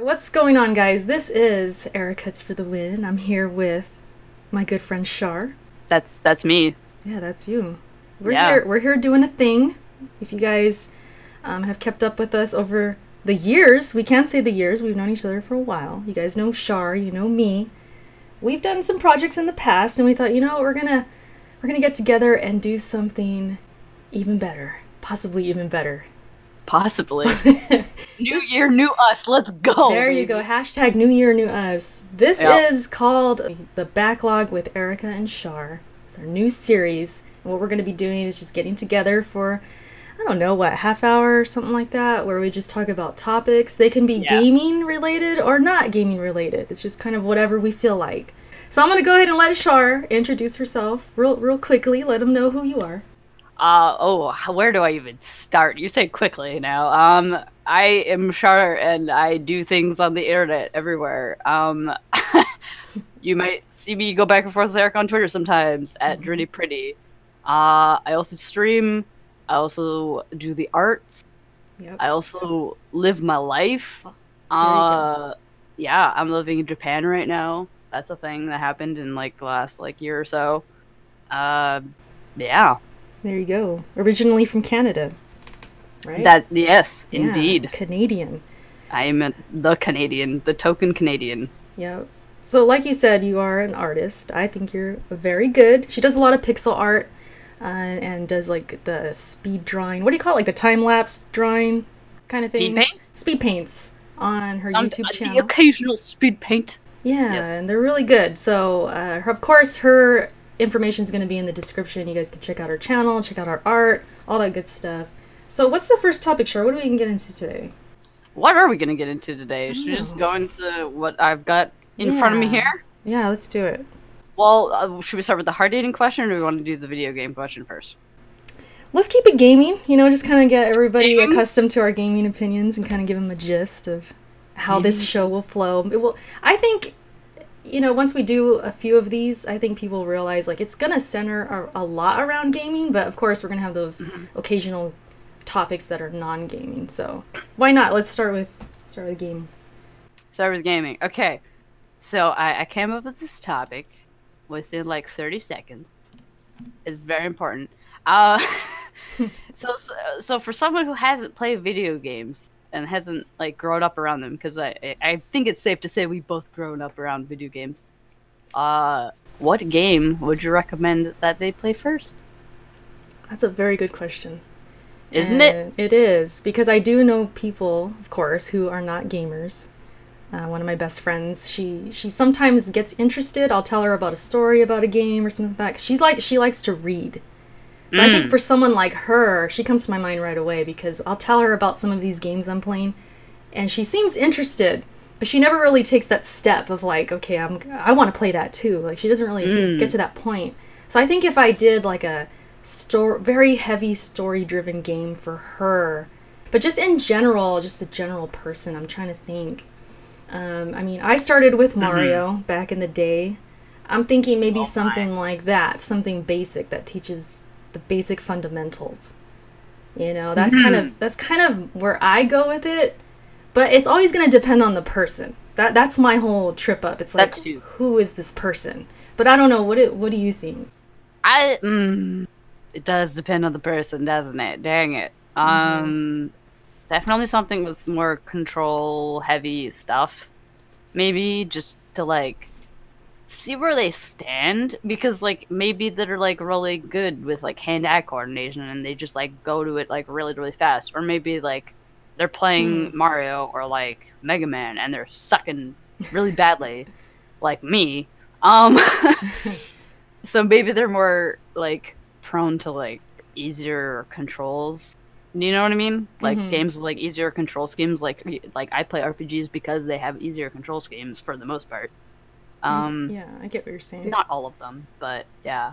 What's going on, guys? This is Eric Cuts for the Win. I'm here with my good friend Char. That's that's me. Yeah, that's you. We're Yeah. here. We're here doing a thing. If you guys um, have kept up with us over the years, we can't say the years. We've known each other for a while. You guys know Char. You know me. We've done some projects in the past, and we thought, you know, we're gonna we're gonna get together and do something even better, possibly even better. Possibly. new year, new us. Let's go. There you go. Hashtag New Year, New Us. This Yeah. is called The Backlog with Erica and Char. It's our new series. And what we're going to be doing is just getting together for, I don't know, what, half hour or something like that, where we just talk about topics. They can be Yeah. gaming related or not gaming related. It's just kind of whatever we feel like. So I'm going to go ahead and let Char introduce herself real, real quickly. Let them know who you are. Uh oh, where do I even start? You say quickly now. Um, I am Char, and I do things on the internet everywhere. Um, you might see me go back and forth with Eric on Twitter sometimes at Mm-hmm. Dritty Pretty. Uh, I also stream. I also do the arts. Yep. I also live my life. Uh, yeah, I'm living in Japan right now. That's a thing that happened in like the last like year or so. Uh, yeah, There you go. Originally from Canada. Right? that yes, Yeah, indeed. Canadian. I am the Canadian, the token Canadian. Yeah. So, like you said, you are an artist. I think you're very good. She does a lot of pixel art uh, and does like the speed drawing. What do you call it? Like the time lapse drawing kind of Speed thing. paint? Speed paints on her Um, YouTube channel. The occasional speed paint. Yeah, Yes. and they're really good. So, uh, her, of course, her information is going to be in the description. You guys can check out our channel, check out our art, all that good stuff. So, what's the first topic, Char? What do we can get into today? What are we gonna get into today? Should we just go into what I've got in front of me here? Yeah, let's do it. Well, uh, should we start with the hard dating question, or do we want to do the video game question first? Let's keep it gaming, you know, just kind of get everybody accustomed to our gaming opinions and kind of give them a gist of how this show will flow. It will, I think, you know, once we do a few of these, I think people realize like it's going to center a, a lot around gaming, but of course we're going to have those occasional topics that are non-gaming. So why not? Let's start with start with gaming. Star Wars gaming. Okay, so I, I came up with this topic within like 30 seconds. It's very important. Uh, so, so so for someone who hasn't played video games and hasn't like grown up around them, because I I- think it's safe to say we've both grown up around video games. Uh, what game would you recommend that they play first? That's a very good question. Isn't it? It is because I do know people, of course, who are not gamers. Uh, one of my best friends, she she sometimes gets interested. I'll tell her about a story about a game or something like that. She's like she likes to read. So I think mm. for someone like her, she comes to my mind right away because I'll tell her about some of these games I'm playing, and she seems interested, but she never really takes that step of like, okay, I'm I want to play that too. Like she doesn't really mm. get to that point. So I think if I did like a store very heavy story driven game for her, but just in general, just a general person, I'm trying to think. Um, I mean, I started with mm-hmm. Mario back in the day. I'm thinking maybe Oh, something like that, something basic that teaches the basic fundamentals. You know, that's kind of that's kind of where I go with it, but it's always going to depend on the person. That that's my whole trip up. It's like who is this person? But I don't know. What it, what do you think? I mm, it does depend on the person, doesn't it? Dang it. Um definitely something with more control heavy stuff. Maybe just to like see where they stand because like maybe they're like really good with like hand eye coordination and they just like go to it like really really fast or maybe like they're playing Mario or like Mega Man and they're sucking really badly like me. Um so maybe they're more like prone to like easier controls. You know what I mean? Like Mhm. games with like easier control schemes. Like like I play RPGs because they have easier control schemes for the most part. Um, yeah, I get what you're saying. not all of them, but yeah,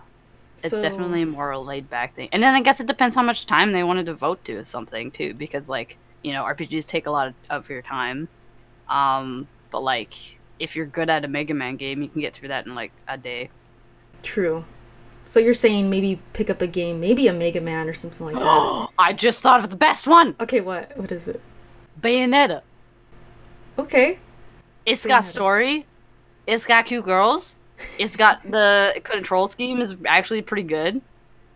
it's So- definitely a more laid back thing. And then I guess it depends how much time they want to devote to something too, because like you know RPGs take a lot of, of your time. Um, but like if you're good at a Mega Man game, you can get through that in like a day. True. So you're saying maybe pick up a game, maybe a Mega Man or something like that. I just thought of the best one, okay, what? What is it? Bayonetta. Okay. It's Go got story. It's got cute girls. It's got the control scheme is actually pretty good.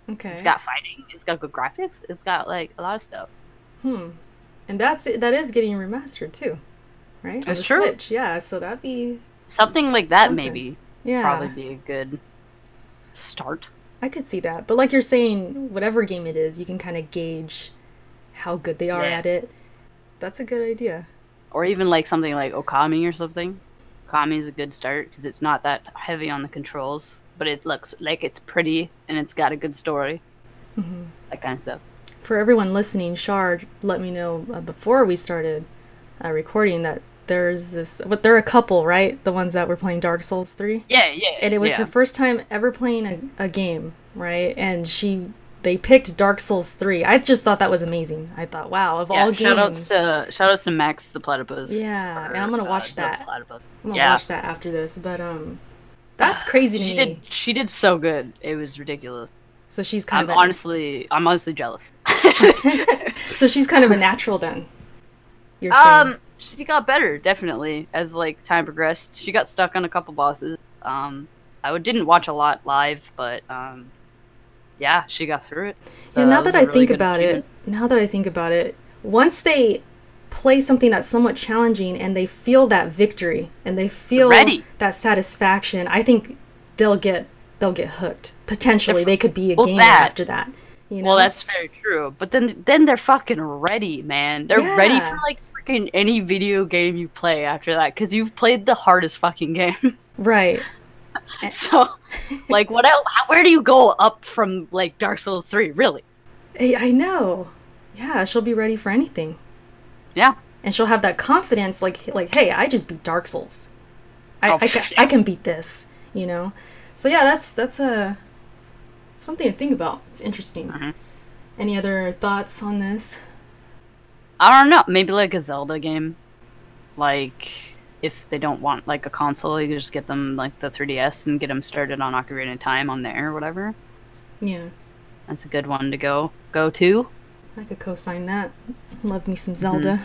Okay. It's got fighting. It's got good graphics. It's got like a lot of stuff. Hmm. And that's that is getting remastered too, right? On That's true. Switch. Yeah. So that'd be Something like that Something. maybe yeah. probably be a good start. I could see that. But like you're saying, whatever game it is, you can kind of gauge how good they are Yeah. at it. That's a good idea. Or even like something like Okami or something. Okami is a good start because it's not that heavy on the controls, but it looks like it's pretty and it's got a good story. Mm-hmm. That kind of stuff. For everyone listening, Shard let me know uh, before we started uh, recording that there's this. But there are a couple, right? The ones that were playing Dark Souls three. Yeah, yeah. and it was yeah. her first time ever playing a, a game right and she they picked dark souls 3 i just thought that was amazing i thought wow of Yeah, all games shout outs to shout outs to Max the Platypus. Yeah, for, and I'm gonna uh, watch the that. Platypus. i'm gonna yeah. watch that after this but um that's crazy to She me did she did so good. It was ridiculous. so she's kind I'm of honestly I'm honestly jealous. so she's kind of a natural then you're saying um she got better definitely as like time progressed. She got stuck on a couple bosses. Um I didn't watch a lot live, but um yeah, she got through it. So yeah now was that I really think about it now that i think about it once they play something that's somewhat challenging and they feel that victory and they feel ready. that satisfaction i think they'll get they'll get hooked potentially they could be a Well, gamer that- after that you know Well, that's very true. But then then they're fucking ready, man. They're ready for like freaking any video game you play after that cuz you've played the hardest fucking game. right so like what else, where do you go up from like Dark Souls 3, really? Hey, i know. Yeah she'll be ready for anything. Yeah. and she'll have that confidence like like hey i just beat dark souls. I, Oh, I, ca- I can beat this you know? So yeah that's that's a something to think about. It's interesting. Mhm. any other thoughts on this? I don't know, maybe like a Zelda game. Like if they don't want like a console, you just get them like the 3DS and get them started on Ocarina of Time on there or whatever. yeah That's a good one to go go to. i could co-sign that love me some mm-hmm. zelda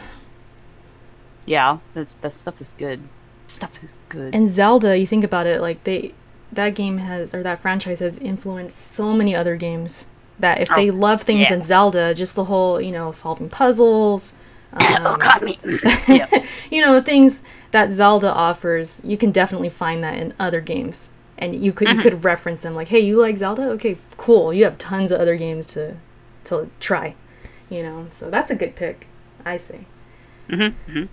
Yeah, that's that stuff is good. Stuff is good. and zelda you think about it like they that game has or that franchise has influenced so many other games that if they Oh, love things yeah. in zelda just the whole you know solving puzzles oh, um, got me. yeah. you know things that Zelda offers, you can definitely find that in other games, and you could you could reference them like, hey, you like Zelda? Okay, cool. You have tons of other games to to try, you know. So that's a good pick, I say. Mm-hmm, hmm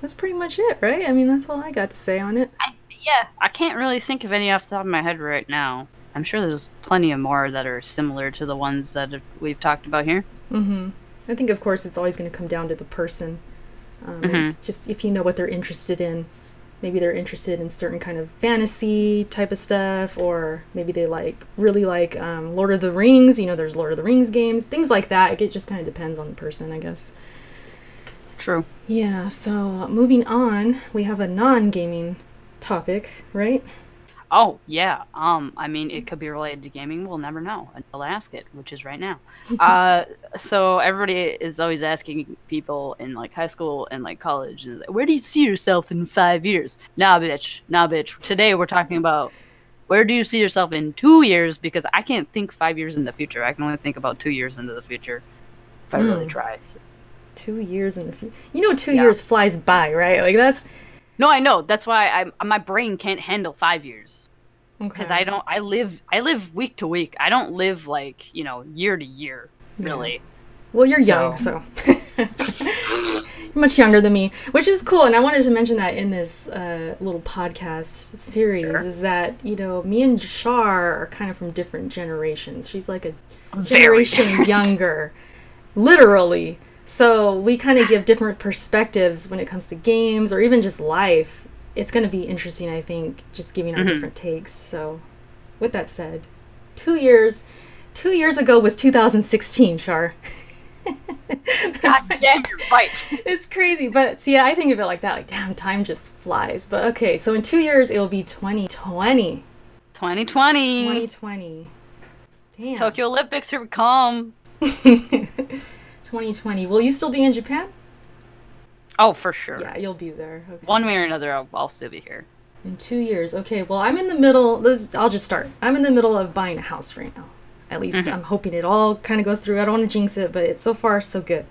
That's pretty much it, right? I mean, that's all I got to say on it. I, yeah, I can't really think of any off the top of my head right now. I'm sure there's plenty of more that are similar to the ones that we've talked about here. Mm-hmm. I think, of course, it's always going to come down to the person. Um, Mhm. Just if you know what they're interested in, maybe they're interested in certain kind of fantasy type of stuff, or maybe they like really like um, Lord of the Rings. You know, there's Lord of the Rings games, things like that. It just kind of depends on the person, I guess. True. Yeah. So moving on, we have a non-gaming topic, right? Oh yeah. Um, I mean, it could be related to gaming. We'll never know until I ask it, which is right now. uh, so everybody is always asking people in like high school and like college, and like, where do you see yourself in five years? Nah, bitch. Nah, bitch. Today we're talking about where do you see yourself in two years? Because I can't think five years in the future. I can only think about two years into the future if I really Mm. try. So- Two years in the future. You know, two Yeah. years flies by, right? Like that's No, I know. That's why I my brain can't handle five years. Because okay. I don't. I live. I live week to week. I don't live like you know year to year. Really. Well, you're young, so much younger than me, which is cool. And I wanted to mention that in this uh, little podcast series Sure. is that you know me and Char are kind of from different generations. She's like a Very generation different. younger, literally. So we kind of give different perspectives when it comes to games or even just life. It's going to be interesting, I think, just giving our Mhm. different takes. So, with that said, two years, two years ago was 2016, Char. God damn, you're right. it's crazy, but see, I think of it like that. Like, damn, time just flies. But okay, so in two years, it'll be 2020. 2020. 2020. Damn. Tokyo Olympics, here we come. 2020. Will you still be in Japan? Oh, for sure. Yeah, you'll be there. Okay. One way or another, I'll, I'll still be here. In two years. Okay, well, I'm in the middle. This, I'll just start. I'm in the middle of buying a house right now. At least mm-hmm. I'm hoping it all kind of goes through. I don't want to jinx it, but it's so far so good.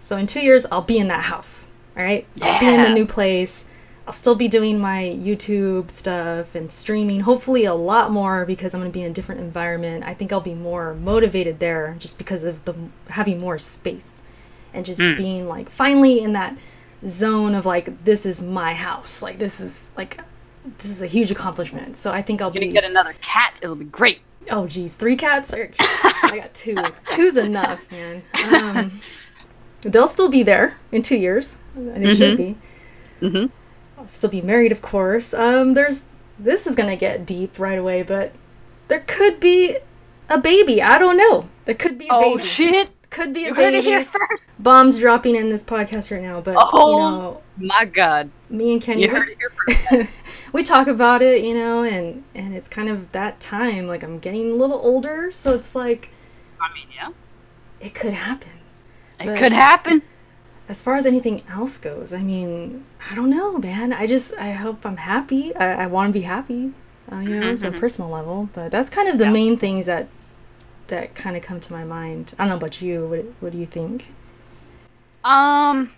So in two years, I'll be in that house. All right, I'll be in the new place. I'll still be doing my YouTube stuff and streaming. Hopefully, a lot more because I'm going to be in a different environment. I think I'll be more motivated there just because of the having more space and just hmm. being like finally in that zone of like this is my house. Like this is like this is a huge accomplishment. So I think I'll be get another cat. It'll be great. Oh geez, three cats? Or- I got two. Two's enough, man. Um, they'll still be there in two years. They should be. Mhm. I'll still be married, of course. Um, there's this is gonna get deep right away, but there could be a baby. I don't know. There could be a Oh baby. shit! Could be a You baby. Bombs dropping in this podcast right now, but Oh. you know, My God, me and Kenny, we- it here first. we talk about it, you know, and and it's kind of that time. Like I'm getting a little older, so it's like I mean, yeah, it could happen. it But- could happen. As far as anything else goes, I mean, I don't know, man. I just I hope I'm happy. I, I want to be happy, uh, you know, it's a personal level. But that's kind of the Yeah. main things that that kind of come to my mind. I don't know about you. What what do you think? Um.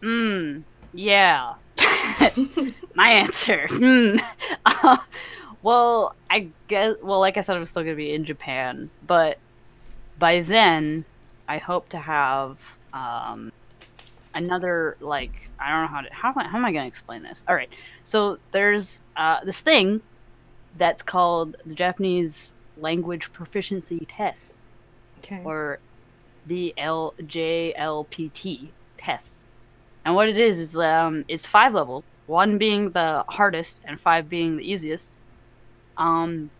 Hmm. Yeah. My answer. Hmm. Uh, well, I guess. Well, like I said, I'm still gonna be in Japan, but by then, I hope to have um another like I don't know how to how am I, how am I gonna explain this? All right. So there's uh this thing that's called the Japanese language proficiency test Okay. or the JLPT tests. And what it is is um it's five levels, one being the hardest and five being the easiest. Um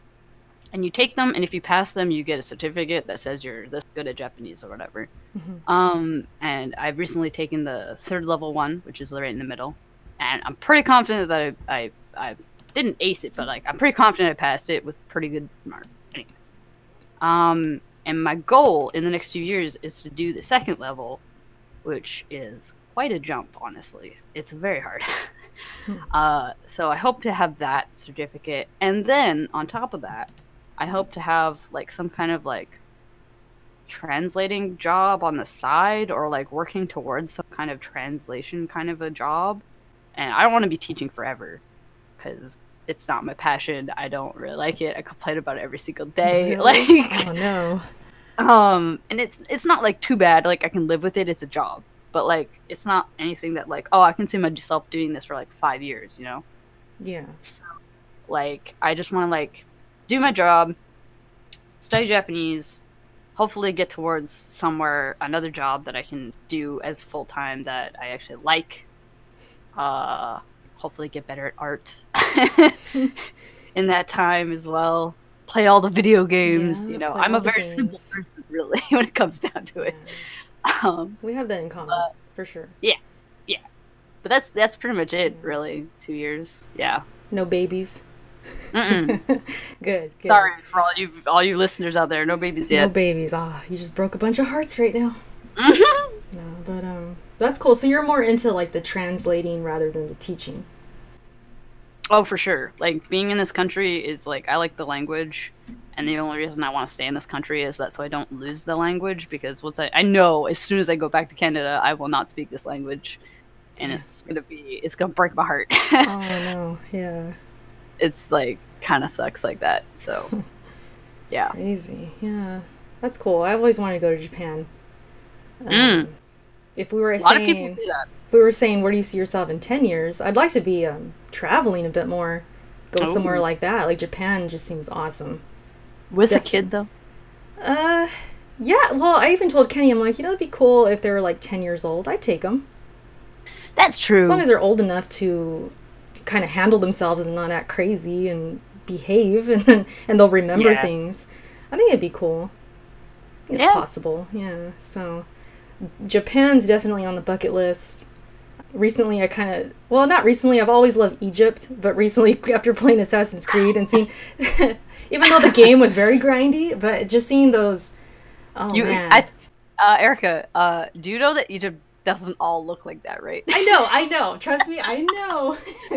and you take them and if you pass them you get a certificate that says you're this good at Japanese or whatever. Mhm. Um and I've recently taken the third level one, which is right in the middle. And I'm pretty confident that I I, I didn't ace it, but like I'm pretty confident I passed it with pretty good mark. Um, and my goal in the next few years is to do the second level, which is quite a jump, honestly. It's very hard. uh, so I hope to have that certificate, and then on top of that, I hope to have like some kind of like translating job on the side, or like working towards some kind of translation kind of a job. And I don't want to be teaching forever, because it's not my passion. I don't really like it. I complain about it every single day. Like, oh no. um, and it's it's not like too bad. Like I can live with it. It's a job, but like it's not anything that like oh I can see myself doing this for like five years. You know, Yeah. like I just want to like do my job, study Japanese, hopefully get towards somewhere another job that I can do as full time that I actually like. Uh, hopefully get better at art in that time as well. Play all the video games. Yeah, you know, I'm a very simple person, really, when it comes down to it. Um, We have that in common for sure. Yeah, yeah. But that's that's pretty much it, really. Two years, yeah. No babies. Mm-mm. good, good. Sorry for all you all you listeners out there. No babies yet. No babies. Ah, you just broke a bunch of hearts right now. Mhm. No, but um, that's cool. So you're more into like the translating rather than the teaching. Oh, for sure. Like being in this country is like I like the language, and the only reason I want to stay in this country is that so I don't lose the language. Because once I I know as soon as I go back to Canada, I will not speak this language, and Yeah. it's gonna be it's gonna break my heart. oh no, yeah, it's like kind of sucks like that. So yeah. crazy. Yeah, that's cool. I've always wanted to go to Japan. Um, Mm. If we were A lot of saying, people say that. if we were saying, where do you see yourself in ten years? I'd like to be um, traveling a bit more. Go somewhere like that. Like Japan just seems awesome. With a kid though. Uh, yeah. Well, I even told Kenny, I'm like, you know, it'd be cool if they were like ten years old. I'd take them. That's true. as long as they're old enough to kind of handle themselves and not act crazy and behave and then and they'll remember Yeah. things i think it'd be cool it's Yeah. possible yeah so japan's definitely on the bucket list recently i kind of well not recently i've always loved egypt but recently after playing assassin's creed and seeing even though the game was very grindy but just seeing those oh you, man I, uh, Erica, uh, do you know that Egypt doesn't all look like that, right? I know, I know. Trust me, I know.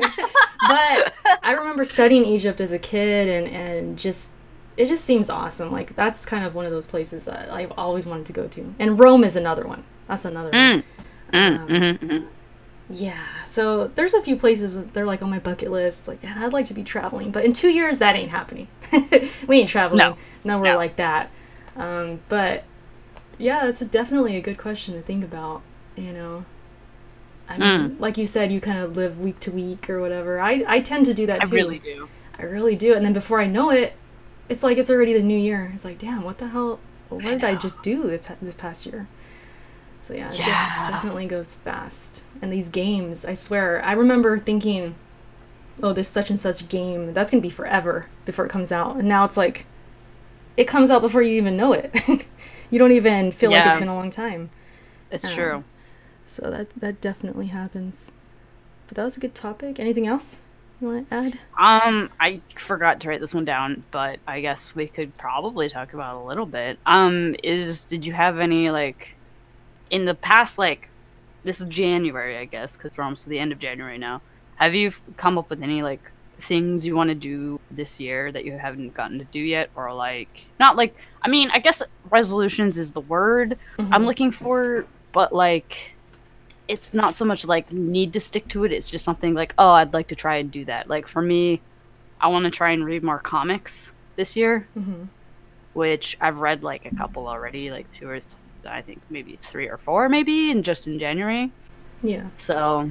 but I remember studying Egypt as a kid and and just it just seems awesome. Like that's kind of one of those places that I've always wanted to go to. And Rome is another one. That's another Mm. one. Mm, Um, mhm, mhm. Yeah. So there's a few places that they're like on my bucket list. Like, man, I'd like to be traveling, but in two years that ain't happening. we ain't traveling No. nowhere No. like that. Um, but yeah, it's a, definitely a good question to think about. You know, I mean, Mm. like you said, you kind of live week to week or whatever. I I tend to do that too. I really do. I really do. And then before I know it, it's like it's already the new year. It's like, damn, what the hell? What did I just do this past year? So yeah, it Yeah. definitely goes fast. And these games, I swear, I remember thinking, oh, this such and such game, that's gonna be forever before it comes out. And now it's like, it comes out before you even know it. you don't even feel like it's been a long time. It's Um, true. So that that definitely happens. But that was a good topic. Anything else want to add? Um, I forgot to write this one down, but I guess we could probably talk about it a little bit. Um, is did you have any like in the past like this is January, I guess, because we're almost to the end of January now. Have you come up with any like things you want to do this year that you haven't gotten to do yet, or like not like I mean, I guess resolutions is the word I'm Mhm. looking for, but like it's not so much like need to stick to it. It's just something like, oh, I'd like to try and do that. Like for me, I want to try and read more comics this year, Mhm. which I've read like a couple already, like two or I think maybe three or four, maybe, and just in January. Yeah. So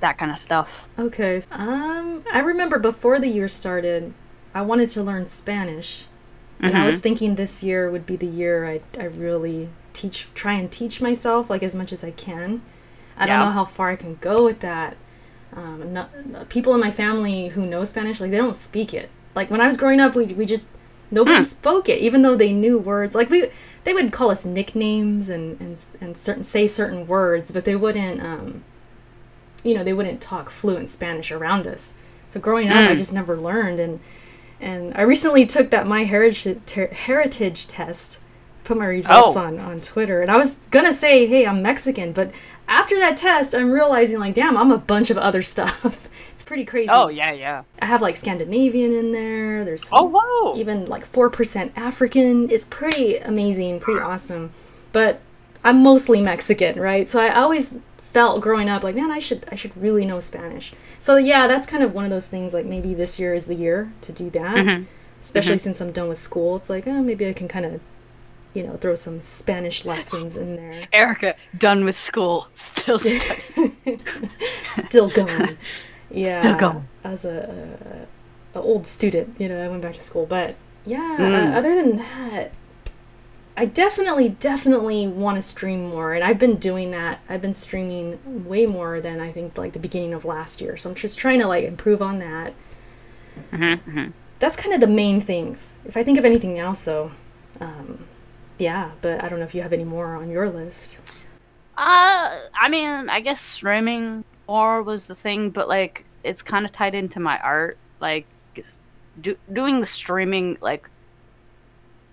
that kind of stuff. Okay. Um, I remember before the year started, I wanted to learn Spanish, and I Mm-hmm. was thinking this year would be the year I I really teach, try and teach myself like as much as I can. I don't know how far I can go with that. Um, not, people in my family who know Spanish, like they don't speak it. Like when I was growing up, we we just nobody Hmm. spoke it, even though they knew words. Like we they would call us nicknames and and and certain say certain words, but they wouldn't. Um, you know, they wouldn't talk fluent Spanish around us. So growing up, I Mm. just never learned, and and I recently took that my heritage ter- heritage test, put my results Oh. on on Twitter, and I was gonna say, hey, I'm Mexican, but after that test, I'm realizing like, damn, I'm a bunch of other stuff. it's pretty crazy. Oh yeah, yeah. I have like Scandinavian in there. There's Oh whoa. even like four percent African is pretty amazing, pretty awesome. But I'm mostly Mexican, right? So I always felt growing up like, man, I should I should really know Spanish. So yeah, that's kind of one of those things. Like maybe this year is the year to do that. Mhm. Especially since I'm done with school, it's like, oh, maybe I can kind of, you know, throw some Spanish lessons in there. Erica, done with school, still. Still going. Yeah. Still going. As a, a, a old student, you know, I went back to school, but yeah. Mm. Uh, other than that, I definitely, definitely want to stream more, and I've been doing that. I've been streaming way more than I think like the beginning of last year. So I'm just trying to like improve on that. Mhm, mhm. That's kind of the main things. If I think of anything else, though, um, yeah. But I don't know if you have any more on your list. Uh, I mean, I guess streaming more was the thing, but like it's kind of tied into my art. Like, do, doing the streaming, like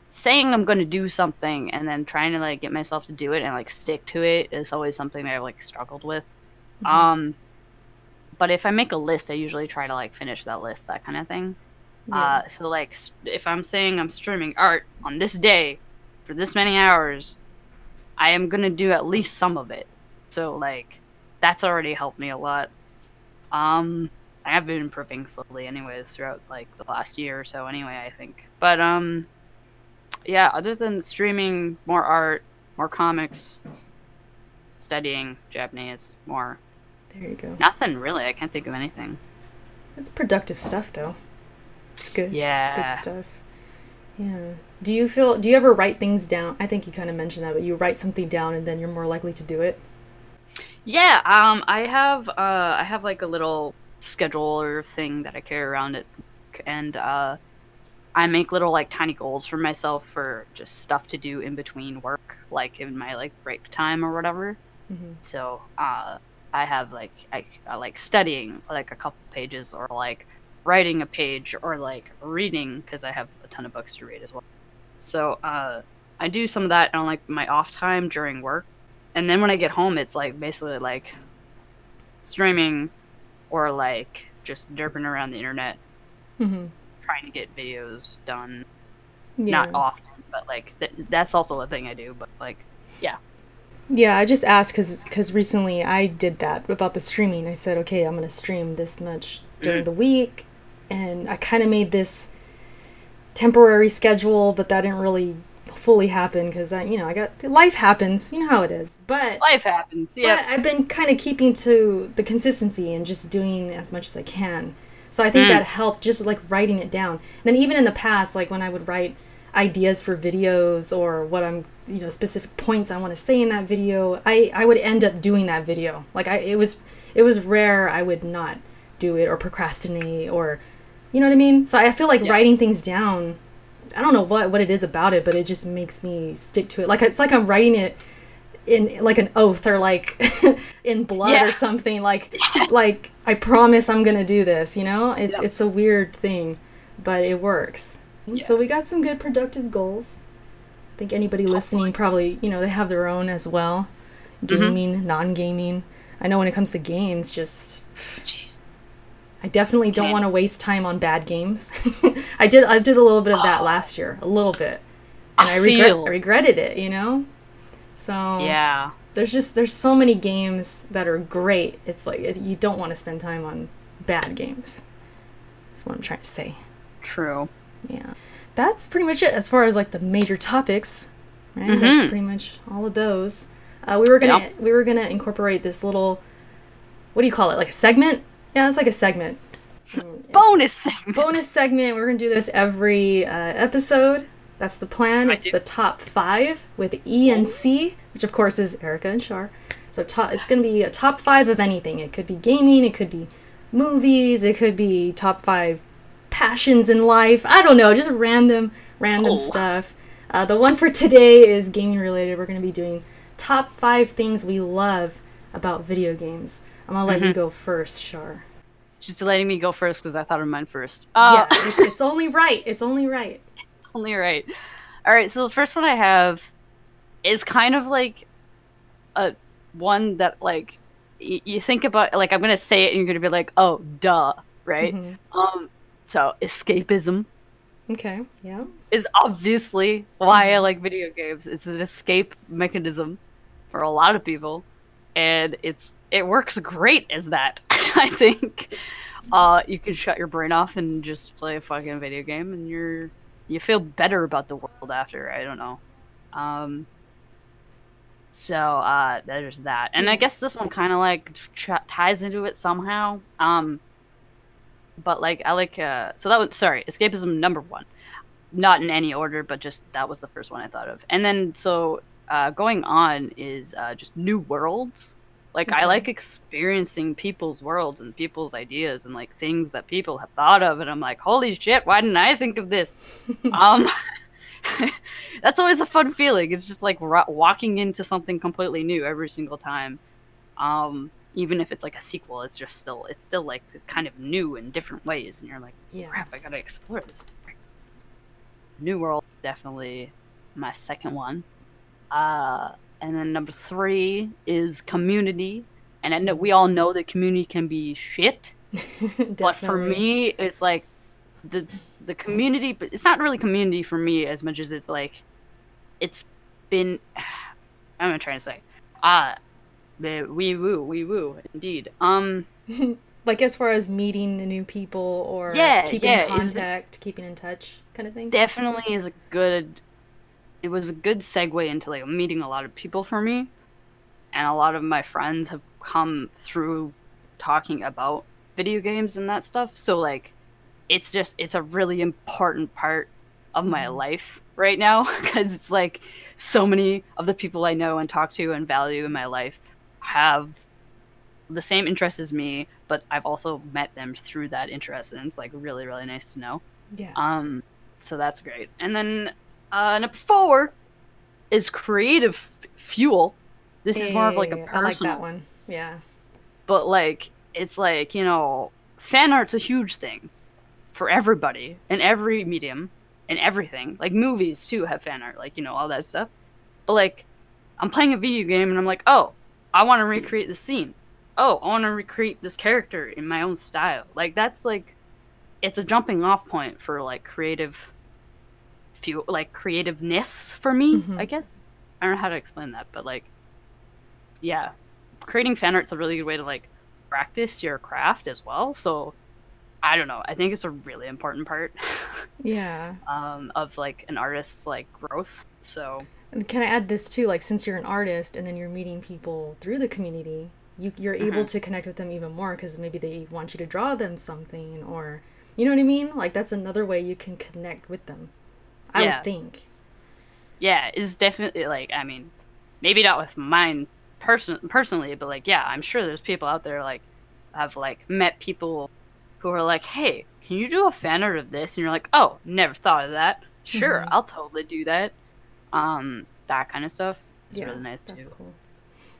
saying I'm going to do something and then trying to like get myself to do it and like stick to it is always something that I've like struggled with. Mhm. Um, but if I make a list, I usually try to like finish that list, that kind of thing. Yeah. Uh, so like if I'm saying I'm streaming art on this day for this many hours, I am gonna do at least some of it. So like that's already helped me a lot. Um, I have been improving slowly, anyways, throughout like the last year or so. Anyway, I think. But um, yeah. Other than streaming more art, more comics, studying Japanese more, there you go. nothing really. I can't think of anything. It's productive stuff, though. It's good. Yeah. good stuff. Yeah. Do you feel? Do you ever write things down? I think you kind of mentioned that, but you write something down and then you're more likely to do it. Yeah, um, I have uh, I have like a little scheduler thing that I carry around it, and uh, I make little like tiny goals for myself for just stuff to do in between work, like in my like break time or whatever. hmm So uh, I have like I, I like studying like a couple pages, or like writing a page, or like reading because I have a ton of books to read as well. So uh, I do some of that on like my off time during work, and then when I get home, it's like basically like streaming or like just derping around the internet hmm trying to get videos done. Yeah. Not often, but like th- that's also a thing I do. But like, yeah, Yeah, I just asked because because recently I did that about the streaming. I said, okay, I'm gonna stream this much during Mhm. the week, and I kind of made this temporary schedule, but that didn't really fully happen because I, you know, I got life happens. You know how it is. But life happens. Yeah, but I've been kind of keeping to the consistency and just doing as much as I can. So I think Mm. that helped just like writing it down. And then even in the past, like when I would write ideas for videos or what I'm, you know, specific points I want to say in that video, I I would end up doing that video. Like I it was it was rare I would not do it or procrastinate or you know what I mean? So I feel like Yeah. writing things down I don't know what what it is about it, but it just makes me stick to it. Like it's like I'm writing it in like an oath or like in blood Yeah. or something. Like like I promise I'm gonna do this. You know, it's Yep. it's a weird thing, but it works. So we got some good productive goals. I think anybody listening probably you know they have their own as well, Mm-hmm. gaming, non-gaming. I know when it comes to games, just jeez. I definitely don't want to waste time on bad games. I did I did a little bit of that last year, a little bit, and I, I regret I regretted it. You know, so Yeah, there's just there's so many games that are great. It's like you don't want to spend time on bad games. That's what I'm trying to say. true. Yeah, that's pretty much it as far as like the major topics. Right, that's Mhm. pretty much all of those. Uh, we were gonna Yep. we were gonna incorporate this little, what do you call it? Like a segment? Yeah, it's like a segment. Bonus segment. bonus segment. We're gonna do this every uh, episode. That's the plan. I It's do. the top five with E and C, which of course is Erica and Char. So top, it's gonna be a top five of anything. It could be gaming. It could be movies. It could be top five passions in life. I don't know, just random, random Oh. stuff. Uh, the one for today is gaming related. We're gonna be doing top five things we love about video games. I'm gonna let you go first, Char. Just letting me go first because I thought of mine first. Uh, yeah, it's, it's only right. It's only right. only right. All right, so the first one I have is kind of like a one that like y- you think about like I'm gonna say it and you're gonna be like, oh, duh, right? Mhm. Um, so escapism Okay. Yeah. is obviously why I like video games. It's an escape mechanism for a lot of people, and it's it works great as that. I think uh, you can shut your brain off and just play a fucking video game, and you're you feel better about the world after. I don't know. Um, so uh, there's that, and I guess this one kind of like ties into it somehow. Um, but like I like uh, so that was sorry, escapism number one not in any order, but just that was the first one I thought of. And then so uh, going on is uh, just new worlds. Like I like experiencing people's worlds and people's ideas and like things that people have thought of, and I'm like, holy shit, why didn't I think of this? um, that's always a fun feeling. It's just like ro- walking into something completely new every single time. Um, even if it's like a sequel, it's just still it's still like kind of new in different ways, and you're like Yeah. crap, I gotta explore this. New World definitely my second one. Uh, and then number three is Community, and I know we all know that Community can be shit, but for me, it's like the the community. But it's not really community for me as much as it's like it's been. I'm gonna try to say, ah, uh, wee woo, we woo, indeed. Um. like as far as meeting new people or Yeah, keeping yeah, in is the- contact, keeping in touch, kind of thing. definitely is a good it was a good segue into like meeting a lot of people for me and a lot of my friends have come through talking about video games and that stuff so like it's just it's a really important part of my Mhm. life right now because it's like so many of the people i know and talk to and value in my life have the same interest as me but i've also met them through that interest and it's like really really nice to know yeah. um, so that's great. And then uh, number four is creative f- fuel. This is more of like a Hey, I like personal, that one. Yeah. but like it's like you know, fan art's a huge thing for everybody in every medium and everything. Like movies too have fan art, like you know all that stuff. But like I'm playing a video game and I'm like, oh, I want to recreate the scene. Oh, I want to recreate this character in my own style. Like that's like, it's a jumping off point for like creative, few like creativeness for me. Mhm. I guess I don't know how to explain that, but like, yeah, creating fan art's a really good way to like practice your craft as well. So, I don't know. I think it's a really important part Yeah. um, of like an artist's like growth. So And can I add this too? Like, since you're an artist and then you're meeting people through the community, you, you're able Mhm. to connect with them even more because maybe they want you to draw them something or, you know what I mean? Like, that's another way you can connect with them. I Yeah. would think. yeah, it's definitely like I mean, maybe not with mine person personally, but like yeah, I'm sure there's people out there like have like met people who are like, hey, can you do a fan art of this? And you're like, oh, never thought of that. Sure, Mhm. I'll totally do that. Um, that kind of stuff is really nice That's too. cool.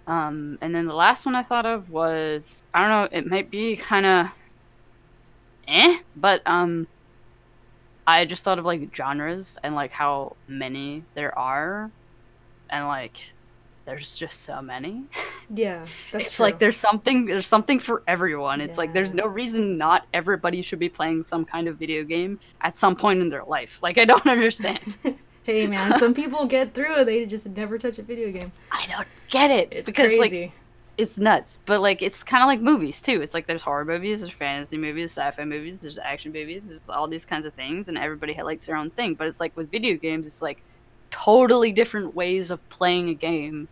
Um, and then the last one I thought of was I don't know, it might be kind of eh, but um, I just thought of like genres and like how many there are, and like there's just so many. Yeah, that's it's true. like there's something there's something for everyone. It's like there's no reason not everybody should be playing some kind of video game at some point in their life. Like I don't understand. hey, man, some people get through it. They just never touch a video game. I don't get it It's because like crazy. It's nuts. But like it's kind of like movies too. It's like there's horror movies, there's fantasy movies, sci-fi movies, there's action movies, there's all these kinds of things, and everybody likes their own thing. But it's like with video games, it's like totally different ways of playing a game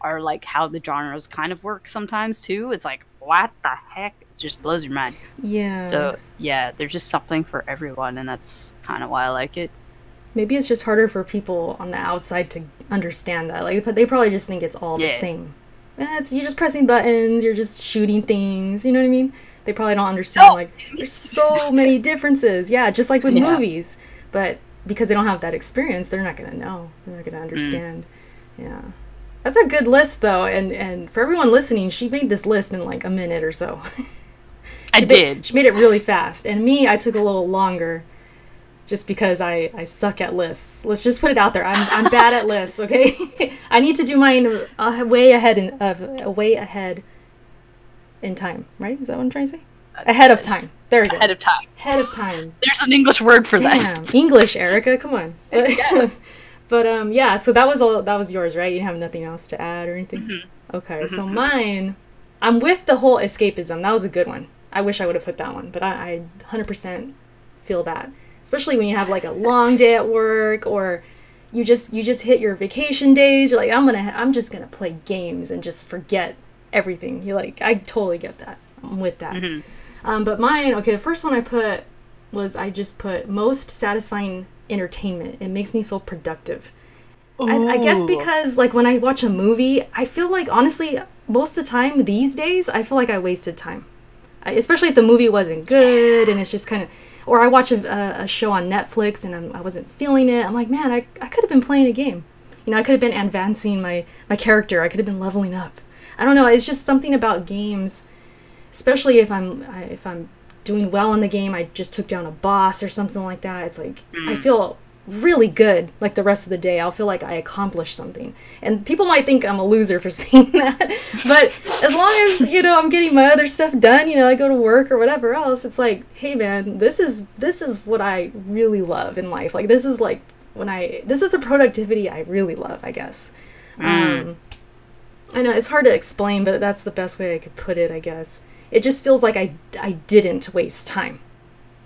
are like how the genres kind of work sometimes too. It's like what the heck? It just blows your mind. yeah. So yeah, there's just something for everyone, and that's kind of why I like it. maybe it's just harder for people on the outside to understand that. Like, but they probably just think it's all the same. Eh, it's you're just pressing buttons, you're just shooting things. You know what I mean? They probably don't understand. Oh. Like, there's so many differences. Yeah, just like with Yeah. movies. But because they don't have that experience, they're not gonna know. They're not Mm. gonna understand. Yeah. That's a good list though, and and for everyone listening, she made this list in like a minute or so. I did. She made it really fast, and me, I took a little longer, just because I I suck at lists. Let's just put it out there. I'm I'm bad at lists. Okay, I need to do mine uh, way ahead in of uh, way ahead in time. Right? Is that what I'm trying to say? Ahead of time. There we go. Ahead of time. Ahead of time. There's an English word for that. Damn, English, Erica. Come on. But, but um, yeah. So that was all. That was yours, right? You have nothing else to add or anything. Mm-hmm. Okay. So mine, I'm with the whole escapism. That was a good one. I wish I would have put that one, but I, I 100% feel that, especially when you have like a long day at work or you just you just hit your vacation days. You're like, I'm gonna I'm just gonna play games and just forget everything. You're like, I totally get that. I'm with that. Mhm. Um, but mine, okay, the first one I put was I just put most satisfying entertainment. It makes me feel productive. I, I guess because like when I watch a movie, I feel like honestly most of the time these days I feel like I wasted time, I, especially if the movie wasn't good and it's just kind of. Or I watch a, a, show on Netflix and I'm, I wasn't feeling it. I'm like, man, I, I could have been playing a game. You know, I could have been advancing my, my character. I could have been leveling up. I don't know. It's just something about games, especially if I'm I, if I'm doing well in the game. I just took down a boss or something like that. It's like I mm. feel really good. Like the rest of the day, I'll feel like I accomplished something. And people might think I'm a loser for saying that, but as long as you know I'm getting my other stuff done, you know, I go to work or whatever else. It's like, hey man, this is this is what I really love in life. Like this is like when I this is the productivity I really love. I guess. Um, I know it's hard to explain, but that's the best way I could put it, I guess. It just feels like I, I didn't waste time.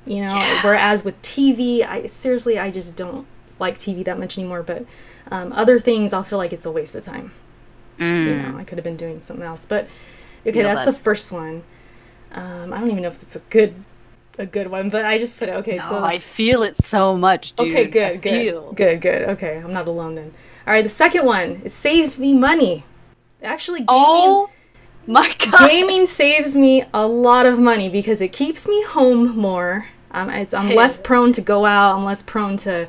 You know, Yeah. whereas with TV, I seriously I just don't like TV that much anymore, but um, other things I'll feel like it's a waste of time. You Mm. know, I could have been doing something else. But okay, that's, that's- the first one. Um, I don't even know if it's a good a good one, but I just put it okay, No, so I feel it so much, dude. Okay, I good, good, feel- good, good. Okay, I'm not alone then. All right, the second one it saves me money. Actually, gaming, Oh my god. gaming saves me a lot of money because it keeps me home more. Um, it's, I'm Hey. less prone to go out. I'm less prone to,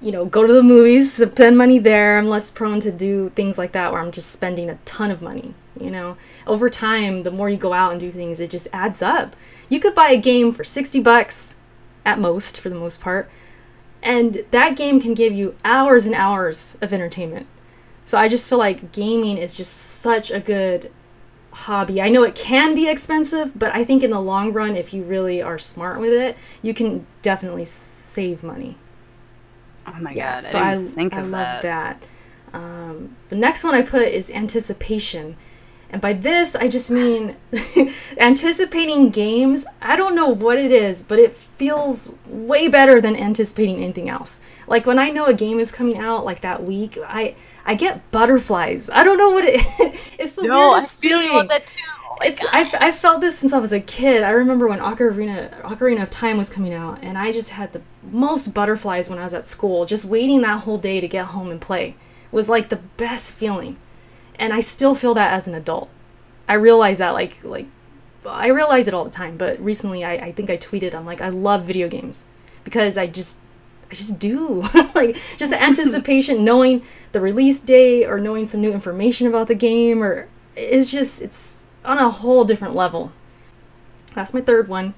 you know, go to the movies, spend money there. I'm less prone to do things like that where I'm just spending a ton of money. You know, over time, the more you go out and do things, it just adds up. You could buy a game for 60 bucks at most, for the most part, and that game can give you hours and hours of entertainment. So I just feel like gaming is just such a good hobby. I know it can be expensive, but I think in the long run, if you really are smart with it, you can definitely save money. Oh my Yeah, god! so I, I, I love that. that. Um, the next one I put is anticipation. And by this, I just mean anticipating games. I don't know what it is, but it feels way better than anticipating anything else. Like when I know a game is coming out like that week, I I get butterflies. I don't know what it it's the No, weirdest feel thing you oh, on that too. Oh it's I've, I felt this since I was a kid. I remember when Ocarina Ocarina of Time was coming out, and I just had the most butterflies when I was at school. Just waiting that whole day to get home and play was like the best feeling, and I still feel that as an adult. I realize that like like I realize it all the time, but recently I, I think I tweeted I'm like I love video games because I just I just do like just the anticipation, knowing the release date or knowing some new information about the game, or it's just it's on a whole different level. That's my third one.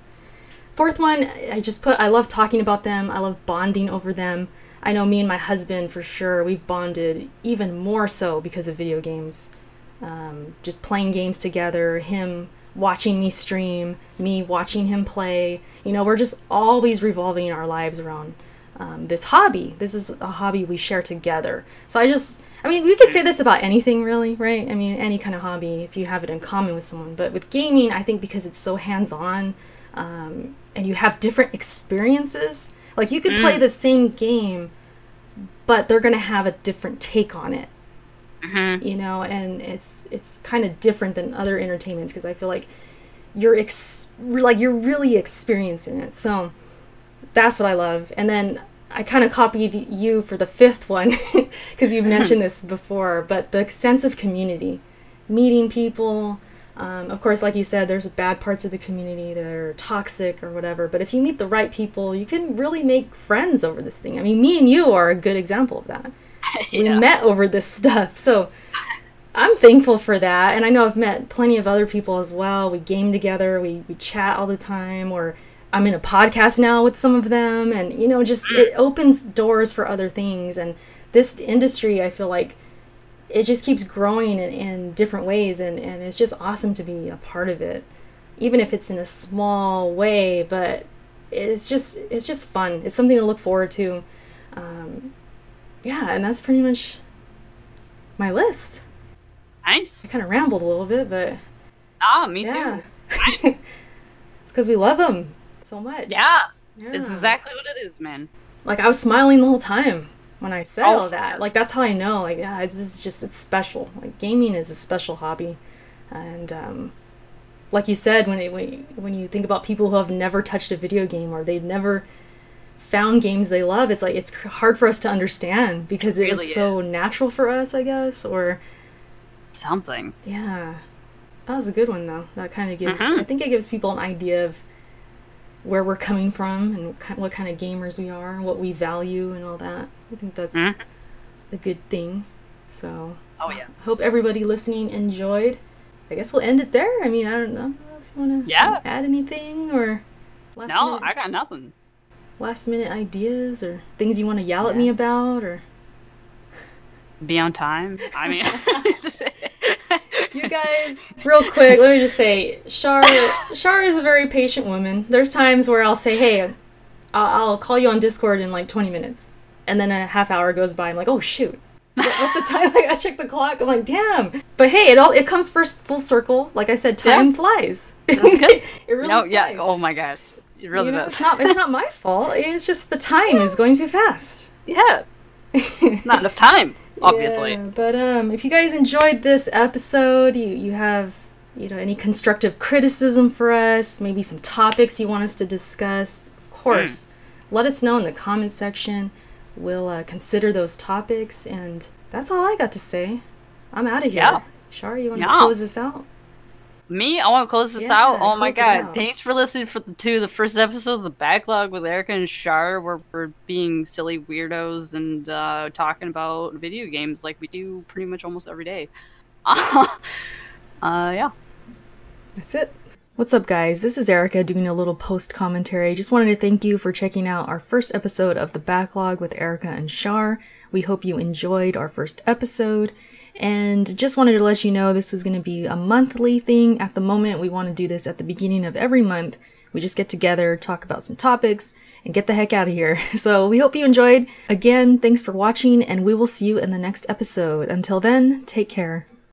Fourth one, I just put I love talking about them. I love bonding over them. I know me and my husband for sure we've bonded even more so because of video games. Um, just playing games together, him watching me stream, me watching him play. You know, we're just always revolving our lives around um, this hobby. This is a hobby we share together. So I just, I mean, we could say this about anything really, right? I mean, any kind of hobby if you have it in common with someone. But with gaming, I think because it's so hands on um, and you have different experiences, like you could play the same game, but they're going to have a different take on it Mhm. you know and it's it's kind of different than other entertainments because i feel like you're ex- like you're really experiencing it so that's what i love and then i kind of copied you for the fifth one because you've mentioned this before but the sense of community meeting people um, of course like you said there's bad parts of the community that are toxic or whatever but if you meet the right people you can really make friends over this thing i mean me and you are a good example of that we met over this stuff. So I'm thankful for that. And I know I've met plenty of other people as well. We game together, we, we chat all the time, or I'm in a podcast now with some of them. And, you know, just it opens doors for other things. And this industry, I feel like it just keeps growing in, in different ways. And, and it's just awesome to be a part of it, even if it's in a small way. But it's just it's just fun. It's something to look forward to. Um, yeah, and that's pretty much my list. Nice. I kind of rambled a little bit, but Ah, me yeah, too. it's because we love them so much. Yeah. yeah. It's exactly what it is, man. like I was smiling the whole time when I said Oh, all that. Like that's how I know. Like yeah, it's it's just it's special. Like gaming is a special hobby, and um, like you said, when it, when when you think about people who have never touched a video game or they've never found games they love, it's like it's hard for us to understand because it, really was so natural for us, I guess, or Something. Yeah. That was a good one, though. That kind of gives, Mhm. I think it gives people an idea of where we're coming from and what kind, of gamers we are, what we value, and all that. I think that's Mhm. a good thing. So, Oh yeah. hope everybody listening enjoyed. I guess we'll end it there. I mean, I don't know. Unless you want to Yeah. add anything or last, No, minute, I got nothing. last minute ideas or things you want to yell at me about or. Be on time. I mean. You guys, real quick, let me just say, Char, Char is a very patient woman. There's times where I'll say, "Hey, I'll, I'll call you on Discord in like 20 minutes," and then a half hour goes by. I'm like, "Oh shoot, What- what's the time?" Like I check the clock. I'm like, "Damn!" But hey, it all it comes first full circle. Like I said, time Yeah. flies. That's good. it really no, yeah. Oh my gosh. It really you know, does. it's not it's not my fault. It's just the time is going too fast. yeah. It's not enough time, obviously. Yeah, but um, if you guys enjoyed this episode, you you have you know any constructive criticism for us, maybe some topics you want us to discuss, of course, let us know in the comment section. We'll uh, consider those topics, and that's all I got to say. I'm out of here. Yeah. Char, you want to Yeah. close this out? Me, I want to close this Yeah, out. Oh my god! Thanks for listening for the, to the first episode of the backlog with Erica and Char, where we're being silly weirdos and uh, talking about video games like we do pretty much almost every day. uh, yeah. That's it. What's up, guys? This is Erica doing a little post commentary. Just wanted to thank you for checking out our first episode of The Backlog with Erica and Char. We hope you enjoyed our first episode. And just wanted to let you know this was going to be a monthly thing. At the moment, we want to do this at the beginning of every month. We just get together, talk about some topics, and get the heck out of here. So we hope you enjoyed. Again, thanks for watching, and we will see you in the next episode. Until then, take care.